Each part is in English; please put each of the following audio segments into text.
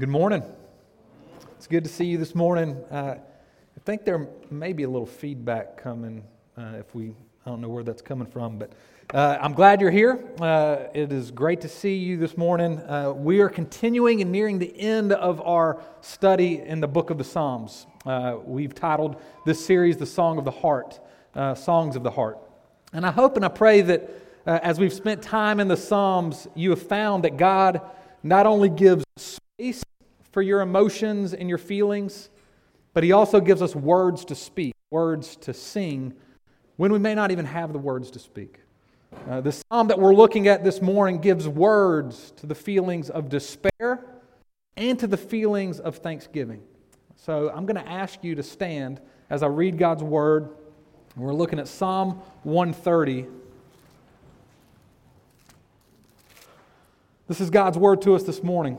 Good morning. It's good to see you this morning. Uh, I think there may be a little feedback coming uh, if we, I don't know where that's coming from, but uh, I'm glad you're here. Uh, it is great to see you this morning. Uh, we are continuing and nearing the end of our study in the book of the Psalms. Uh, we've titled this series The Song of the Heart, Songs of the Heart. And I hope and I pray that as we've spent time in the Psalms, you have found that God not only gives space for your emotions and your feelings, but He also gives us words to speak, words to sing, when we may not even have the words to speak. Uh, the psalm that we're looking at this morning gives words to the feelings of despair and to the feelings of thanksgiving. So I'm going to ask you to stand as I read God's word. We're looking at Psalm 130. This is God's word to us this morning.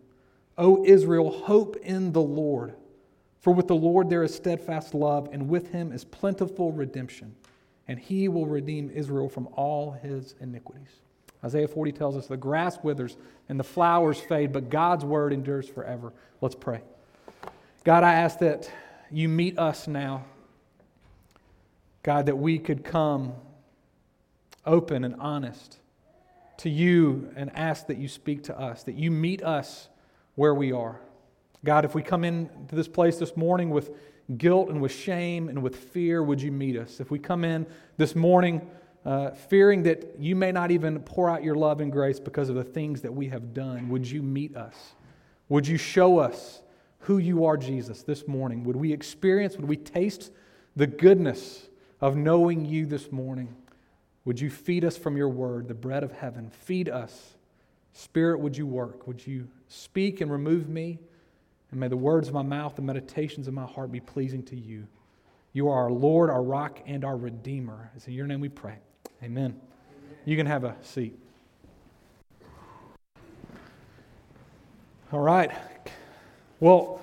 O Israel, hope in the Lord. For with the Lord there is steadfast love, and with him is plentiful redemption, and he will redeem Israel from all his iniquities. Isaiah 40 tells us the grass withers and the flowers fade, but God's word endures forever. Let's pray. God, I ask that you meet us now. God, that we could come open and honest to you and ask that you speak to us, that you meet us where we are. God, if we come into this place this morning with guilt and with shame and with fear, would you meet us? If we come in this morning uh, fearing that you may not even pour out your love and grace because of the things that we have done, would you meet us? Would you show us who you are, Jesus, this morning? Would we experience, would we taste the goodness of knowing you this morning? Would you feed us from your word, the bread of heaven? Feed us. Spirit, would you work? Would you speak and remove me? And may the words of my mouth, the meditations of my heart be pleasing to you. You are our Lord, our rock, and our Redeemer. It's in your name we pray. Amen. Amen. You can have a seat. All right. Well,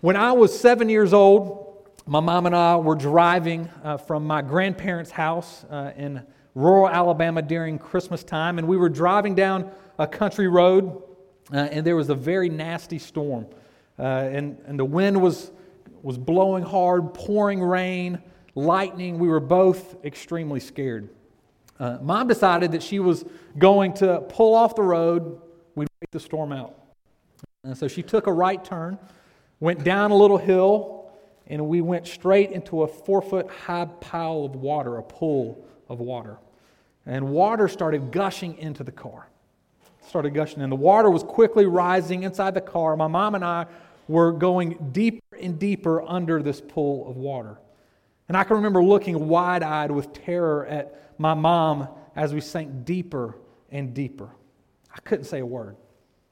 when I was seven years old, my mom and I were driving uh, from my grandparents' house uh, in rural Alabama during Christmas time, and we were driving down a country road, uh, and there was a very nasty storm. Uh, and, and the wind was, was blowing hard, pouring rain, lightning. We were both extremely scared. Uh, Mom decided that she was going to pull off the road. We'd wait the storm out. And so she took a right turn, went down a little hill, and we went straight into a four foot high pile of water, a pool of water. And water started gushing into the car started gushing in. The water was quickly rising inside the car. My mom and I were going deeper and deeper under this pool of water. And I can remember looking wide eyed with terror at my mom as we sank deeper and deeper. I couldn't say a word,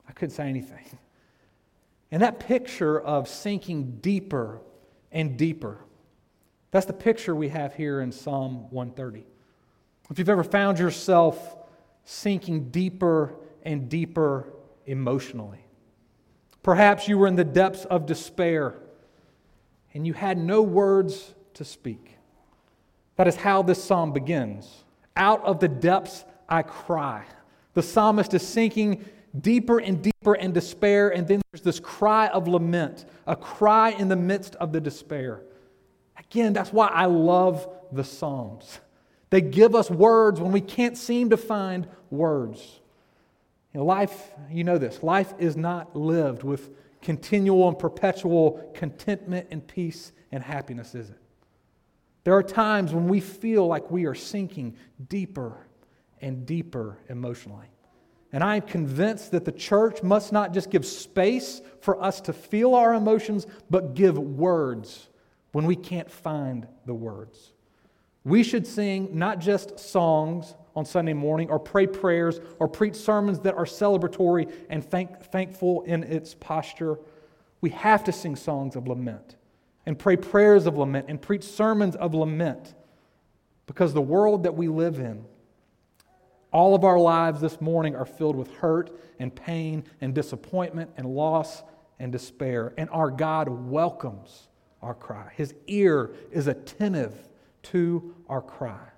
I couldn't say anything. And that picture of sinking deeper and deeper, that's the picture we have here in Psalm 130. If you've ever found yourself sinking deeper and deeper emotionally. Perhaps you were in the depths of despair and you had no words to speak. That is how this psalm begins. Out of the depths I cry. The psalmist is sinking deeper and deeper in despair, and then there's this cry of lament, a cry in the midst of the despair. Again, that's why I love the Psalms. They give us words when we can't seem to find words. You know, life, you know this, life is not lived with continual and perpetual contentment and peace and happiness, is it? There are times when we feel like we are sinking deeper and deeper emotionally. And I am convinced that the church must not just give space for us to feel our emotions, but give words when we can't find the words. We should sing not just songs on Sunday morning, or pray prayers, or preach sermons that are celebratory and thank, thankful in its posture. We have to sing songs of lament and pray prayers of lament and preach sermons of lament because the world that we live in, all of our lives this morning are filled with hurt and pain and disappointment and loss and despair. And our God welcomes our cry. His ear is attentive to our cry.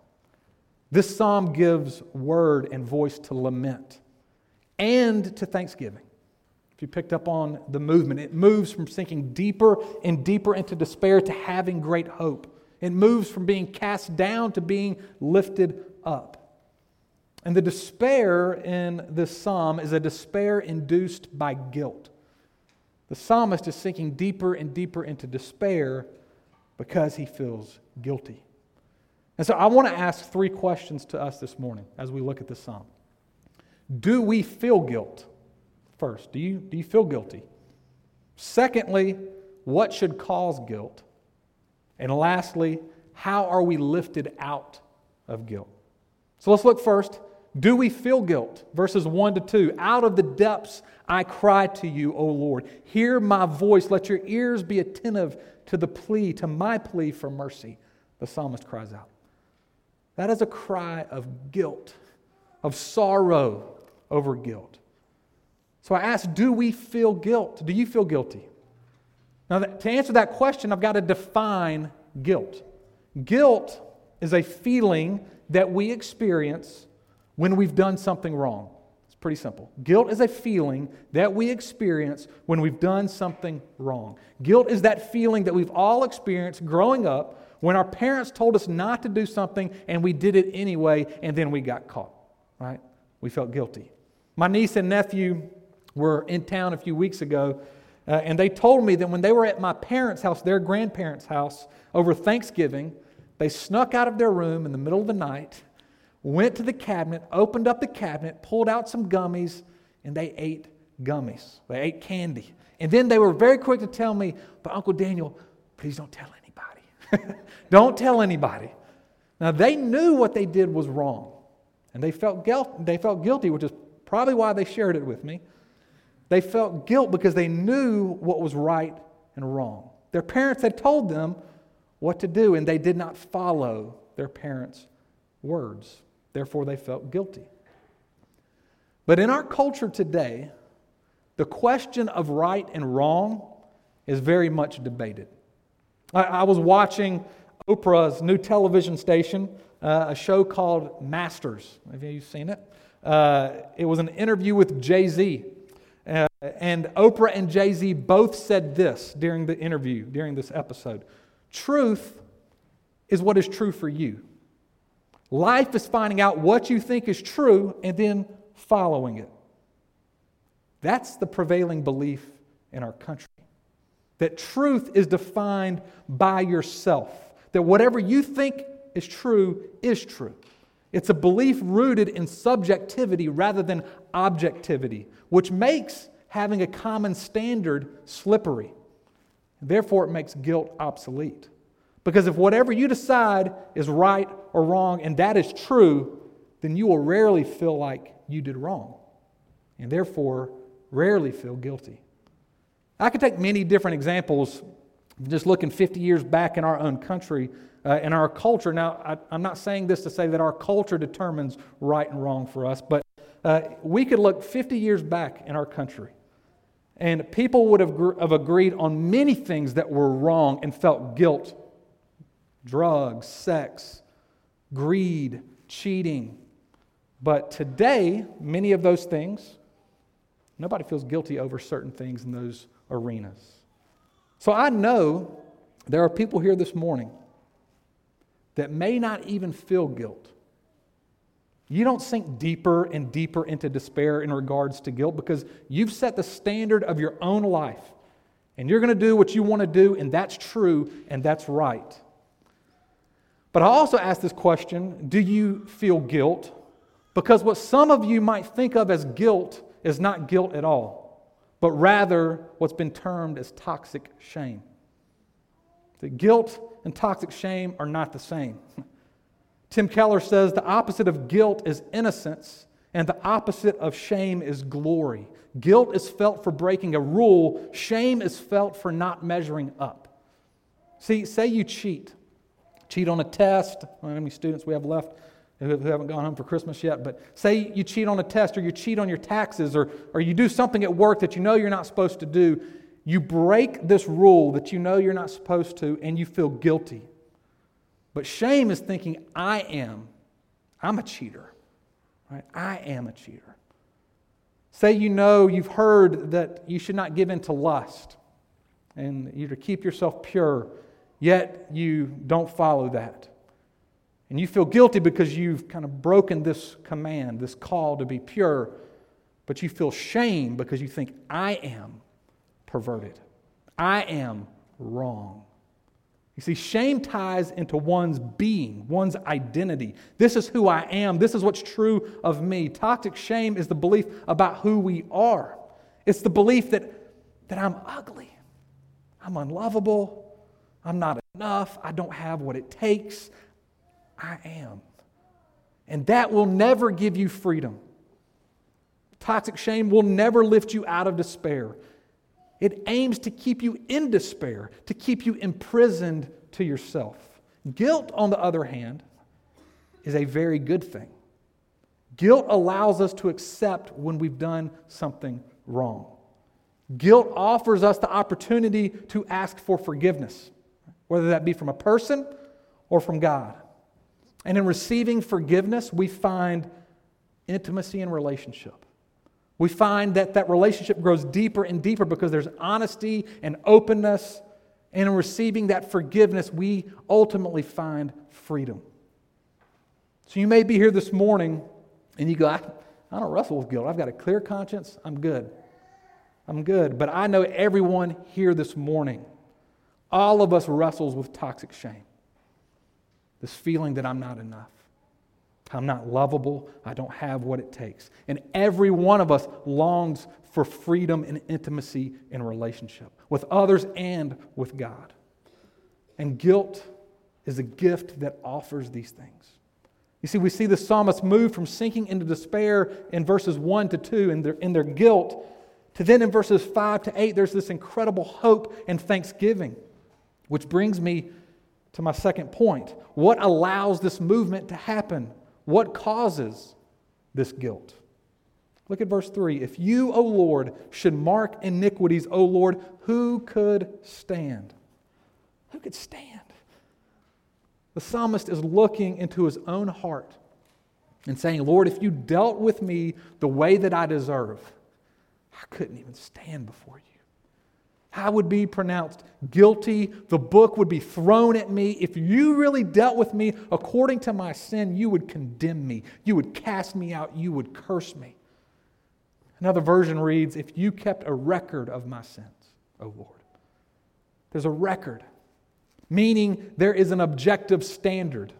This psalm gives word and voice to lament and to thanksgiving. If you picked up on the movement, it moves from sinking deeper and deeper into despair to having great hope. It moves from being cast down to being lifted up. And the despair in this psalm is a despair induced by guilt. The psalmist is sinking deeper and deeper into despair because he feels guilty. And so I want to ask three questions to us this morning as we look at this psalm. Do we feel guilt? First, do you, do you feel guilty? Secondly, what should cause guilt? And lastly, how are we lifted out of guilt? So let's look first. Do we feel guilt? Verses 1 to 2. Out of the depths I cry to you, O Lord. Hear my voice. Let your ears be attentive to the plea, to my plea for mercy. The psalmist cries out. That is a cry of guilt, of sorrow over guilt. So I ask, do we feel guilt? Do you feel guilty? Now, to answer that question, I've got to define guilt. Guilt is a feeling that we experience when we've done something wrong. It's pretty simple. Guilt is a feeling that we experience when we've done something wrong. Guilt is that feeling that we've all experienced growing up when our parents told us not to do something and we did it anyway and then we got caught, right? We felt guilty. My niece and nephew were in town a few weeks ago uh, and they told me that when they were at my parents' house, their grandparents' house, over Thanksgiving, they snuck out of their room in the middle of the night, went to the cabinet, opened up the cabinet, pulled out some gummies, and they ate gummies. They ate candy. And then they were very quick to tell me, but Uncle Daniel, please don't tell anybody. don't tell anybody. Now, they knew what they did was wrong, and they felt, guilt, they felt guilty, which is probably why they shared it with me. They felt guilt because they knew what was right and wrong. Their parents had told them what to do, and they did not follow their parents' words. Therefore, they felt guilty. But in our culture today, the question of right and wrong is very much debated. I, I was watching Oprah's new television station, uh, a show called Masters. Have you seen it? Uh, it was an interview with Jay Z. Uh, and Oprah and Jay Z both said this during the interview, during this episode Truth is what is true for you. Life is finding out what you think is true and then following it. That's the prevailing belief in our country. That truth is defined by yourself. That whatever you think is true is true. It's a belief rooted in subjectivity rather than objectivity, which makes having a common standard slippery. Therefore, it makes guilt obsolete. Because if whatever you decide is right or wrong, and that is true, then you will rarely feel like you did wrong, and therefore rarely feel guilty. I could take many different examples, just looking 50 years back in our own country, uh, in our culture. Now, I, I'm not saying this to say that our culture determines right and wrong for us, but uh, we could look 50 years back in our country, and people would have, gr- have agreed on many things that were wrong and felt guilt drugs, sex, greed, cheating. But today, many of those things, nobody feels guilty over certain things in those arenas. So I know there are people here this morning that may not even feel guilt you don't sink deeper and deeper into despair in regards to guilt because you've set the standard of your own life. And you're going to do what you want to do, and that's true and that's right. But I also ask this question do you feel guilt? Because what some of you might think of as guilt is not guilt at all, but rather what's been termed as toxic shame. The guilt and toxic shame are not the same. Tim Keller says the opposite of guilt is innocence, and the opposite of shame is glory. Guilt is felt for breaking a rule, shame is felt for not measuring up. See, say you cheat. Cheat on a test. How many students we have left who haven't gone home for Christmas yet? But say you cheat on a test or you cheat on your taxes or, or you do something at work that you know you're not supposed to do. You break this rule that you know you're not supposed to and you feel guilty. But shame is thinking, I am. I'm a cheater. Right? I am a cheater. Say you know you've heard that you should not give in to lust and you're to keep yourself pure, yet you don't follow that. And you feel guilty because you've kind of broken this command, this call to be pure, but you feel shame because you think, I am perverted. I am wrong. You see, shame ties into one's being, one's identity. This is who I am. This is what's true of me. Toxic shame is the belief about who we are. It's the belief that, that I'm ugly, I'm unlovable, I'm not enough, I don't have what it takes. I am. And that will never give you freedom. Toxic shame will never lift you out of despair. It aims to keep you in despair, to keep you imprisoned to yourself. Guilt, on the other hand, is a very good thing. Guilt allows us to accept when we've done something wrong. Guilt offers us the opportunity to ask for forgiveness, whether that be from a person or from God. And in receiving forgiveness, we find intimacy and relationship. We find that that relationship grows deeper and deeper because there's honesty and openness. And in receiving that forgiveness, we ultimately find freedom. So you may be here this morning and you go, I, I don't wrestle with guilt. I've got a clear conscience. I'm good. I'm good. But I know everyone here this morning, all of us wrestles with toxic shame. This feeling that I'm not enough. I'm not lovable. I don't have what it takes. And every one of us longs for freedom and intimacy in relationship with others and with God. And guilt is a gift that offers these things. You see, we see the psalmist move from sinking into despair in verses 1 to 2 in their, in their guilt to then in verses 5 to 8, there's this incredible hope and thanksgiving, which brings me to my second point. What allows this movement to happen? What causes this guilt? Look at verse 3. If you, O Lord, should mark iniquities, O Lord, who could stand? Who could stand? The psalmist is looking into his own heart and saying, Lord, if you dealt with me the way that I deserve, I couldn't even stand before you. I would be pronounced guilty. The book would be thrown at me. If you really dealt with me according to my sin, you would condemn me. You would cast me out. You would curse me. Another version reads If you kept a record of my sins, O Lord. There's a record, meaning there is an objective standard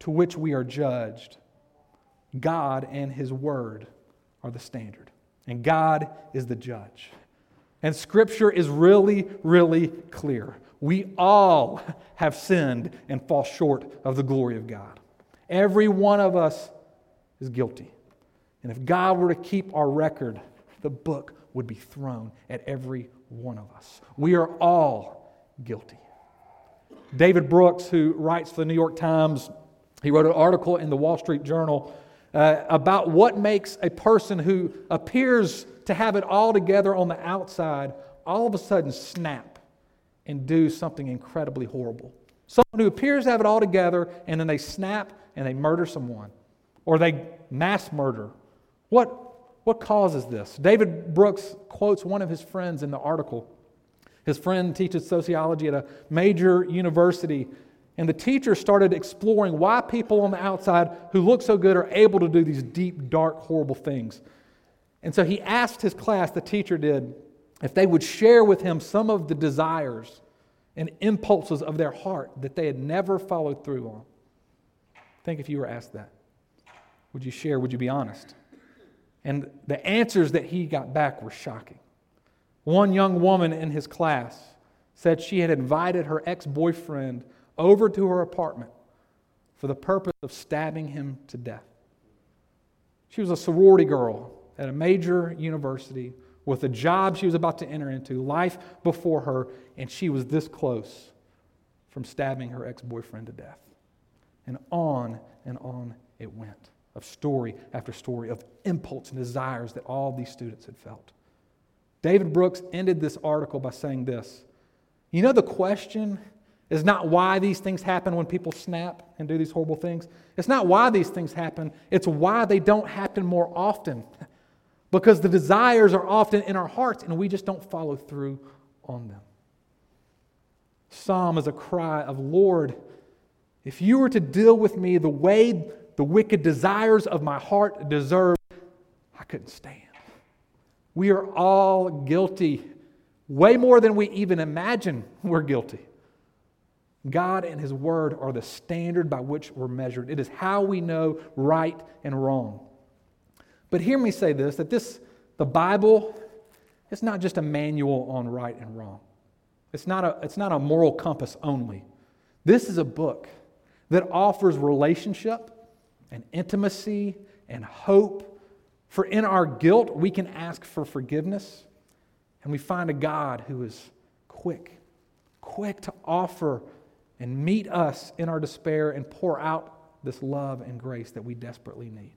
to which we are judged. God and His Word are the standard, and God is the judge. And Scripture is really, really clear. We all have sinned and fall short of the glory of God. Every one of us is guilty. And if God were to keep our record, the book would be thrown at every one of us. We are all guilty. David Brooks, who writes for the New York Times, he wrote an article in the Wall Street Journal uh, about what makes a person who appears to have it all together on the outside all of a sudden snap and do something incredibly horrible. Someone who appears to have it all together and then they snap and they murder someone or they mass murder. What, what causes this? David Brooks quotes one of his friends in the article. His friend teaches sociology at a major university, and the teacher started exploring why people on the outside who look so good are able to do these deep, dark, horrible things. And so he asked his class, the teacher did, if they would share with him some of the desires and impulses of their heart that they had never followed through on. Think if you were asked that. Would you share? Would you be honest? And the answers that he got back were shocking. One young woman in his class said she had invited her ex boyfriend over to her apartment for the purpose of stabbing him to death. She was a sorority girl at a major university with a job she was about to enter into, life before her, and she was this close from stabbing her ex boyfriend to death. And on and on it went of story after story of impulse and desires that all these students had felt. David Brooks ended this article by saying this You know, the question is not why these things happen when people snap and do these horrible things. It's not why these things happen, it's why they don't happen more often. because the desires are often in our hearts and we just don't follow through on them. Psalm is a cry of, Lord, if you were to deal with me the way the wicked desires of my heart deserve, I couldn't stand. We are all guilty, way more than we even imagine we're guilty. God and His Word are the standard by which we're measured. It is how we know right and wrong. But hear me say this that this, the Bible, it's not just a manual on right and wrong. It's not a, it's not a moral compass only. This is a book that offers relationship and intimacy and hope. For in our guilt, we can ask for forgiveness, and we find a God who is quick, quick to offer and meet us in our despair and pour out this love and grace that we desperately need.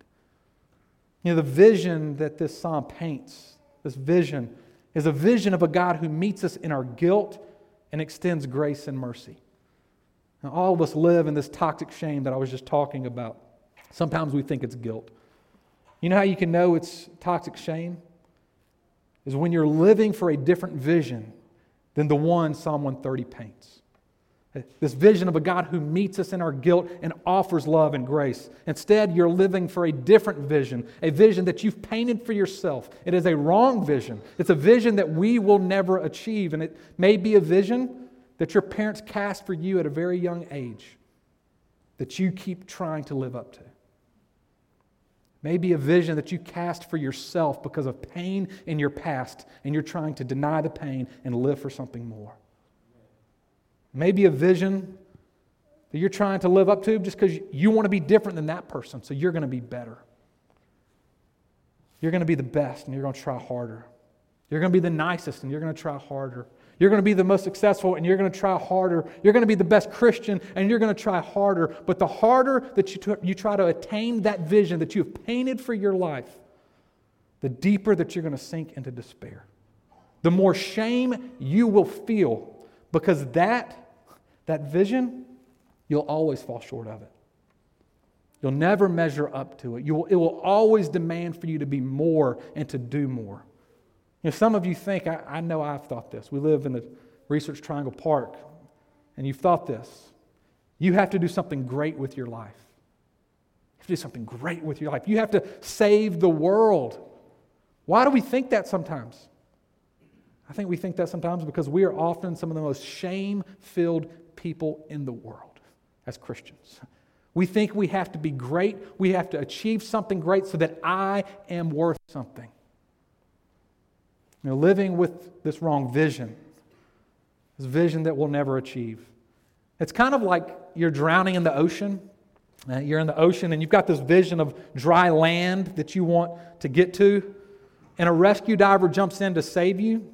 You know, the vision that this psalm paints, this vision, is a vision of a God who meets us in our guilt and extends grace and mercy. Now, all of us live in this toxic shame that I was just talking about. Sometimes we think it's guilt. You know how you can know it's toxic shame? Is when you're living for a different vision than the one Psalm 130 paints. This vision of a God who meets us in our guilt and offers love and grace. Instead, you're living for a different vision, a vision that you've painted for yourself. It is a wrong vision. It's a vision that we will never achieve. And it may be a vision that your parents cast for you at a very young age that you keep trying to live up to. Maybe a vision that you cast for yourself because of pain in your past, and you're trying to deny the pain and live for something more. Maybe a vision that you're trying to live up to just because you want to be different than that person, so you're going to be better. You're going to be the best, and you're going to try harder. You're going to be the nicest, and you're going to try harder. You're going to be the most successful, and you're going to try harder. You're going to be the best Christian, and you're going to try harder. But the harder that you, t- you try to attain that vision that you have painted for your life, the deeper that you're going to sink into despair. The more shame you will feel because that that vision, you'll always fall short of it. You'll never measure up to it. Will, it will always demand for you to be more and to do more. You know, some of you think, I, I know I've thought this. We live in the Research Triangle Park, and you've thought this. You have to do something great with your life. You have to do something great with your life. You have to save the world. Why do we think that sometimes? I think we think that sometimes because we are often some of the most shame filled people in the world as Christians. We think we have to be great, we have to achieve something great so that I am worth something. You know, living with this wrong vision, this vision that we'll never achieve. It's kind of like you're drowning in the ocean. Uh, you're in the ocean and you've got this vision of dry land that you want to get to, and a rescue diver jumps in to save you.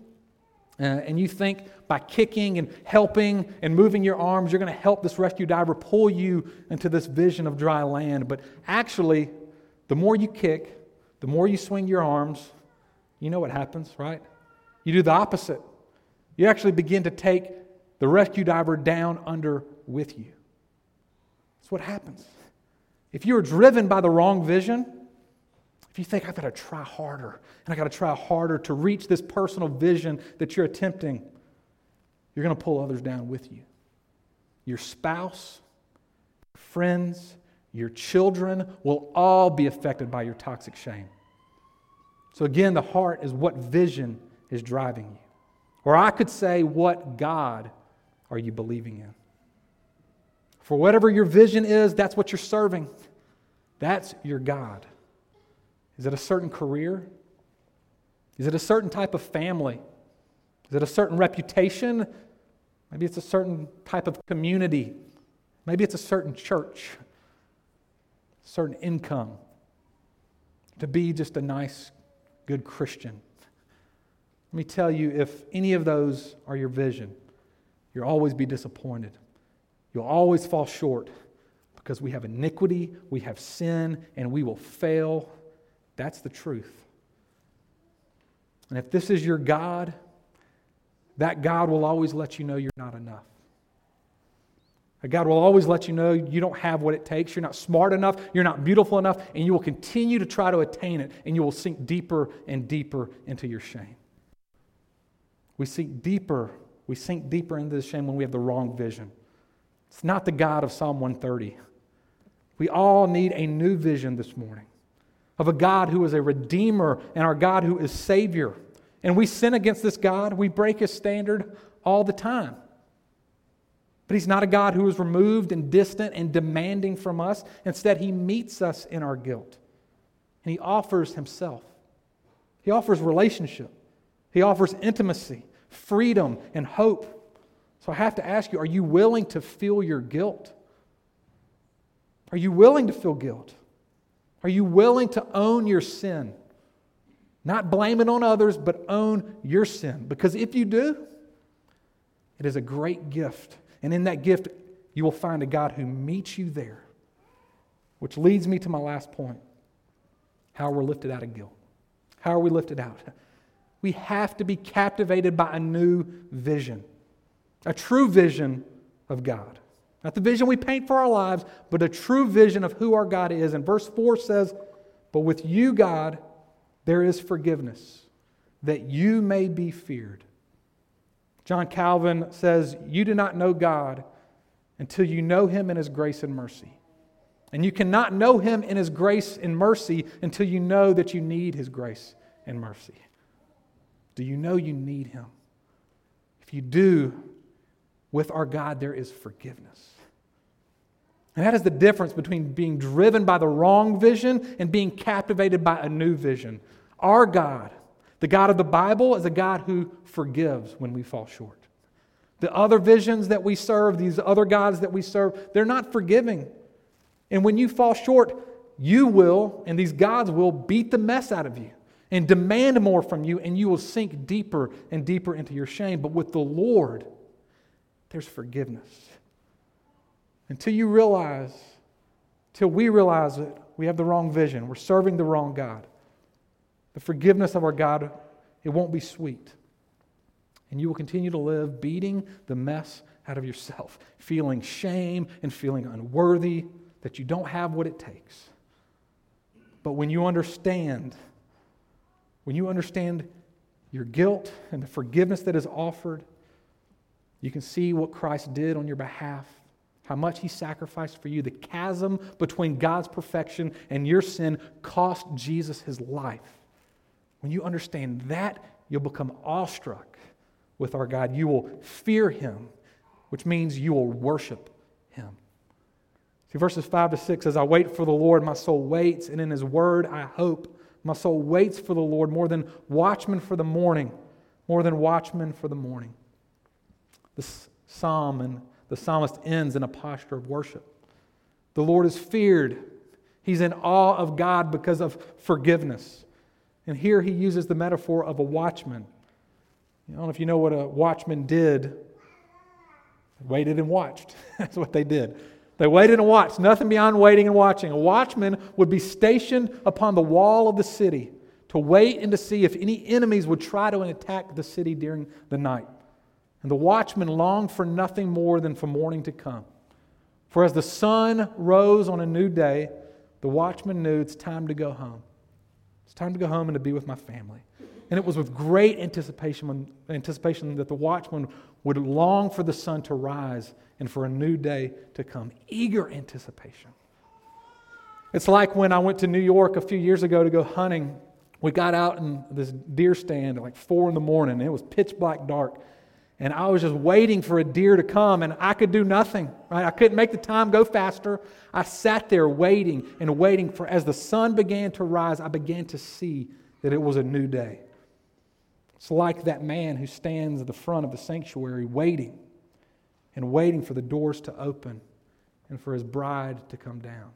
Uh, and you think by kicking and helping and moving your arms, you're going to help this rescue diver pull you into this vision of dry land. But actually, the more you kick, the more you swing your arms, you know what happens, right? You do the opposite. You actually begin to take the rescue diver down under with you. That's what happens. If you are driven by the wrong vision, if you think, I've got to try harder, and I've got to try harder to reach this personal vision that you're attempting, you're going to pull others down with you. Your spouse, friends, your children will all be affected by your toxic shame. So, again, the heart is what vision is driving you. Or I could say, what God are you believing in? For whatever your vision is, that's what you're serving. That's your God. Is it a certain career? Is it a certain type of family? Is it a certain reputation? Maybe it's a certain type of community. Maybe it's a certain church. certain income, to be just a nice, good Christian. Let me tell you if any of those are your vision, you'll always be disappointed. You'll always fall short because we have iniquity, we have sin, and we will fail. That's the truth. And if this is your God, that God will always let you know you're not enough. God will always let you know you don't have what it takes. You're not smart enough. You're not beautiful enough. And you will continue to try to attain it. And you will sink deeper and deeper into your shame. We sink deeper. We sink deeper into the shame when we have the wrong vision. It's not the God of Psalm 130. We all need a new vision this morning of a God who is a redeemer and our God who is Savior. And we sin against this God. We break his standard all the time. But he's not a God who is removed and distant and demanding from us. Instead, he meets us in our guilt. And he offers himself. He offers relationship. He offers intimacy, freedom, and hope. So I have to ask you are you willing to feel your guilt? Are you willing to feel guilt? Are you willing to own your sin? Not blame it on others, but own your sin. Because if you do, it is a great gift and in that gift, you will find a God who meets you there. Which leads me to my last point how we're lifted out of guilt. How are we lifted out? We have to be captivated by a new vision, a true vision of God. Not the vision we paint for our lives, but a true vision of who our God is. And verse 4 says, But with you, God, there is forgiveness, that you may be feared. John Calvin says, You do not know God until you know him in his grace and mercy. And you cannot know him in his grace and mercy until you know that you need his grace and mercy. Do you know you need him? If you do, with our God, there is forgiveness. And that is the difference between being driven by the wrong vision and being captivated by a new vision. Our God the God of the Bible is a God who forgives when we fall short. The other visions that we serve, these other gods that we serve, they're not forgiving. And when you fall short, you will, and these gods will, beat the mess out of you and demand more from you, and you will sink deeper and deeper into your shame. But with the Lord, there's forgiveness. Until you realize, till we realize that we have the wrong vision, we're serving the wrong God. The forgiveness of our God, it won't be sweet. And you will continue to live beating the mess out of yourself, feeling shame and feeling unworthy that you don't have what it takes. But when you understand, when you understand your guilt and the forgiveness that is offered, you can see what Christ did on your behalf, how much he sacrificed for you. The chasm between God's perfection and your sin cost Jesus his life. When you understand that, you'll become awestruck with our God. You will fear him, which means you will worship him. See, verses 5 to 6 As I wait for the Lord, my soul waits, and in his word I hope. My soul waits for the Lord more than watchmen for the morning, more than watchmen for the morning. This psalm and the psalmist ends in a posture of worship. The Lord is feared. He's in awe of God because of forgiveness. And here he uses the metaphor of a watchman. I don't know if you know what a watchman did. Waited and watched. That's what they did. They waited and watched, nothing beyond waiting and watching. A watchman would be stationed upon the wall of the city to wait and to see if any enemies would try to attack the city during the night. And the watchman longed for nothing more than for morning to come. For as the sun rose on a new day, the watchman knew it's time to go home. It's time to go home and to be with my family. And it was with great anticipation, anticipation that the watchman would long for the sun to rise and for a new day to come. Eager anticipation. It's like when I went to New York a few years ago to go hunting. We got out in this deer stand at like four in the morning. And it was pitch black dark. And I was just waiting for a deer to come, and I could do nothing. Right? I couldn't make the time go faster. I sat there waiting and waiting for as the sun began to rise, I began to see that it was a new day. It's like that man who stands at the front of the sanctuary waiting and waiting for the doors to open and for his bride to come down.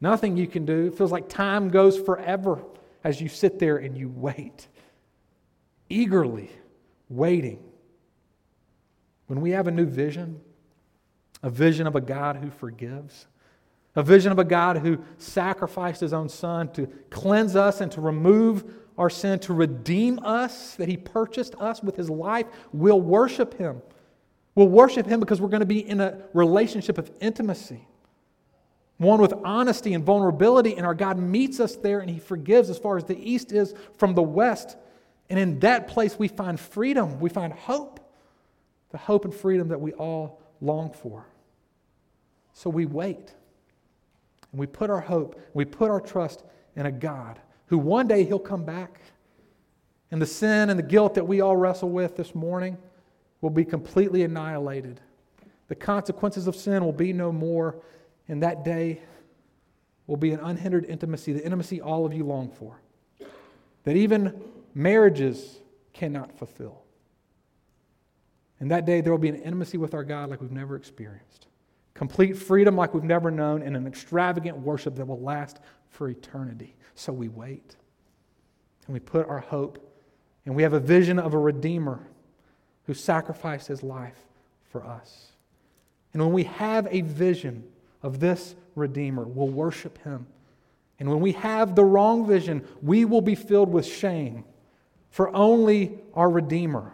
Nothing you can do. It feels like time goes forever as you sit there and you wait, eagerly waiting. When we have a new vision, a vision of a God who forgives, a vision of a God who sacrificed his own son to cleanse us and to remove our sin, to redeem us, that he purchased us with his life, we'll worship him. We'll worship him because we're going to be in a relationship of intimacy one with honesty and vulnerability, and our God meets us there and He forgives as far as the east is from the west. And in that place, we find freedom, we find hope, the hope and freedom that we all long for. So we wait, and we put our hope, we put our trust in a God who one day He'll come back, and the sin and the guilt that we all wrestle with this morning will be completely annihilated. The consequences of sin will be no more and that day will be an unhindered intimacy, the intimacy all of you long for, that even marriages cannot fulfill. And that day there will be an intimacy with our God like we've never experienced, complete freedom like we've never known, and an extravagant worship that will last for eternity. So we wait and we put our hope, and we have a vision of a Redeemer who sacrificed his life for us. And when we have a vision, of this Redeemer. We'll worship him. And when we have the wrong vision, we will be filled with shame. For only our Redeemer,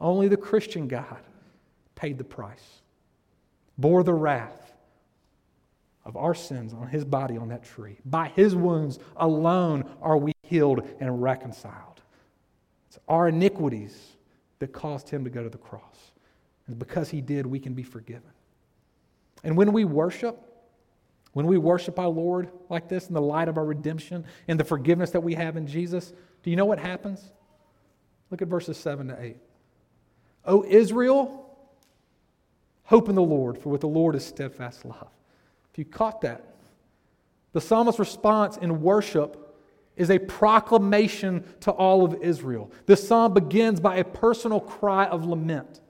only the Christian God, paid the price, bore the wrath of our sins on his body on that tree. By his wounds alone are we healed and reconciled. It's our iniquities that caused him to go to the cross. And because he did, we can be forgiven. And when we worship, when we worship our Lord like this in the light of our redemption and the forgiveness that we have in Jesus, do you know what happens? Look at verses 7 to 8. O Israel, hope in the Lord, for with the Lord is steadfast love. If you caught that, the psalmist's response in worship is a proclamation to all of Israel. This psalm begins by a personal cry of lament.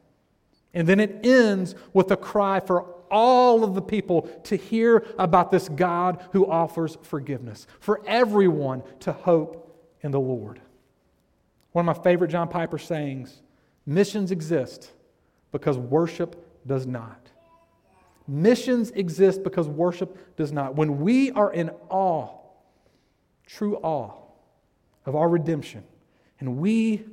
And then it ends with a cry for all of the people to hear about this God who offers forgiveness, for everyone to hope in the Lord. One of my favorite John Piper sayings missions exist because worship does not. Missions exist because worship does not. When we are in awe, true awe of our redemption, and we,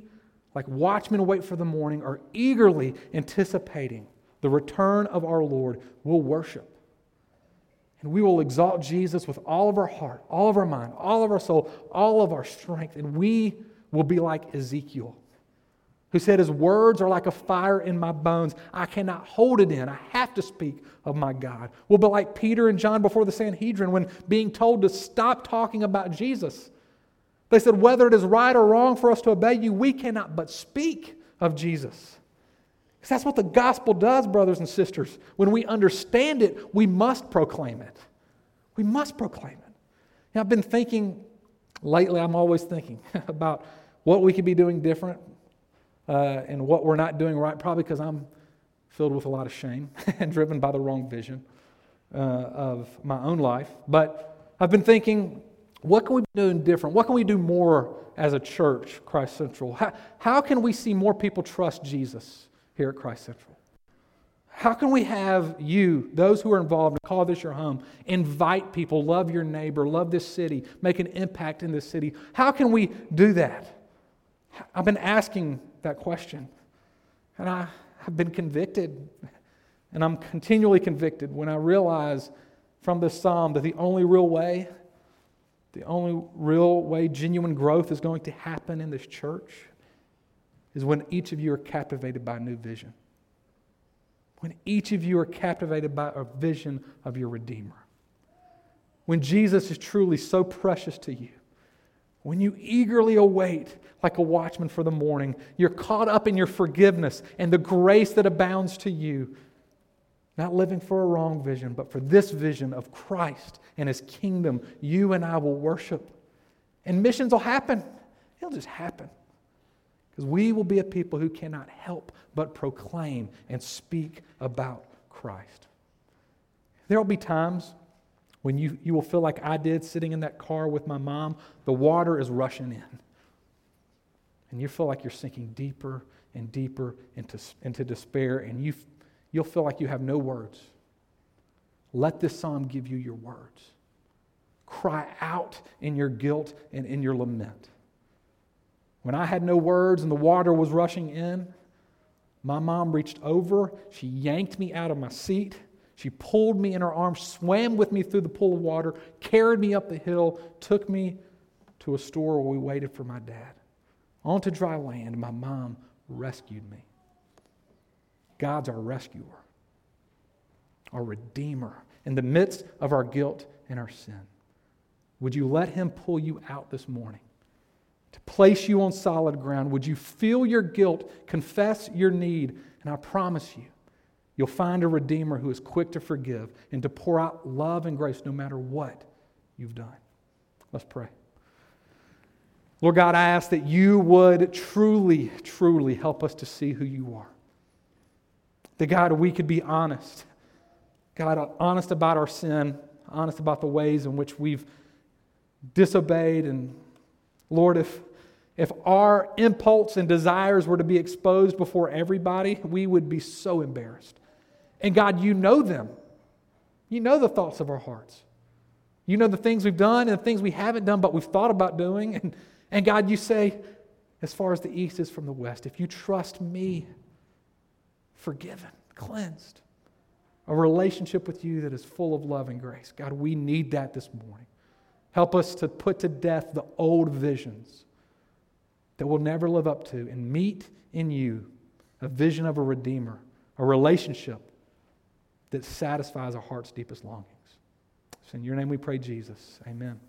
like watchmen wait for the morning, are eagerly anticipating the return of our Lord, we'll worship. And we will exalt Jesus with all of our heart, all of our mind, all of our soul, all of our strength. And we will be like Ezekiel, who said, His words are like a fire in my bones. I cannot hold it in. I have to speak of my God. We'll be like Peter and John before the Sanhedrin when being told to stop talking about Jesus. They said, Whether it is right or wrong for us to obey you, we cannot but speak of Jesus. Because that's what the gospel does, brothers and sisters. When we understand it, we must proclaim it. We must proclaim it. I've been thinking lately, I'm always thinking about what we could be doing different uh, and what we're not doing right, probably because I'm filled with a lot of shame and driven by the wrong vision uh, of my own life. But I've been thinking, what can we be doing different? What can we do more as a church, Christ Central? How, how can we see more people trust Jesus? here at Christ Central? How can we have you, those who are involved, call this your home, invite people, love your neighbor, love this city, make an impact in this city? How can we do that? I've been asking that question, and I have been convicted, and I'm continually convicted when I realize from this psalm that the only real way, the only real way genuine growth is going to happen in this church is when each of you are captivated by a new vision. When each of you are captivated by a vision of your Redeemer. When Jesus is truly so precious to you. When you eagerly await, like a watchman for the morning, you're caught up in your forgiveness and the grace that abounds to you. Not living for a wrong vision, but for this vision of Christ and his kingdom, you and I will worship. And missions will happen. It'll just happen. Because we will be a people who cannot help but proclaim and speak about Christ. There will be times when you, you will feel like I did sitting in that car with my mom, the water is rushing in. And you feel like you're sinking deeper and deeper into, into despair, and you, you'll feel like you have no words. Let this psalm give you your words. Cry out in your guilt and in your lament. When I had no words and the water was rushing in, my mom reached over, she yanked me out of my seat, she pulled me in her arms, swam with me through the pool of water, carried me up the hill, took me to a store where we waited for my dad. Onto dry land, my mom rescued me. God's our rescuer, our redeemer in the midst of our guilt and our sin. Would you let him pull you out this morning? To place you on solid ground, would you feel your guilt, confess your need, and I promise you, You'll find a Redeemer who is quick to forgive and to pour out love and grace no matter what you've done. Let's pray. Lord God, I ask that you would truly, truly help us to see who you are. That, God, we could be honest. God, honest about our sin, honest about the ways in which we've disobeyed. And, Lord, if if our impulse and desires were to be exposed before everybody, we would be so embarrassed. And God, you know them. You know the thoughts of our hearts. You know the things we've done and the things we haven't done, but we've thought about doing. And, and God, you say, as far as the east is from the west, if you trust me, forgiven, cleansed, a relationship with you that is full of love and grace. God, we need that this morning. Help us to put to death the old visions that we'll never live up to and meet in you a vision of a Redeemer, a relationship that satisfies our heart's deepest longings. So in your name we pray, Jesus. Amen.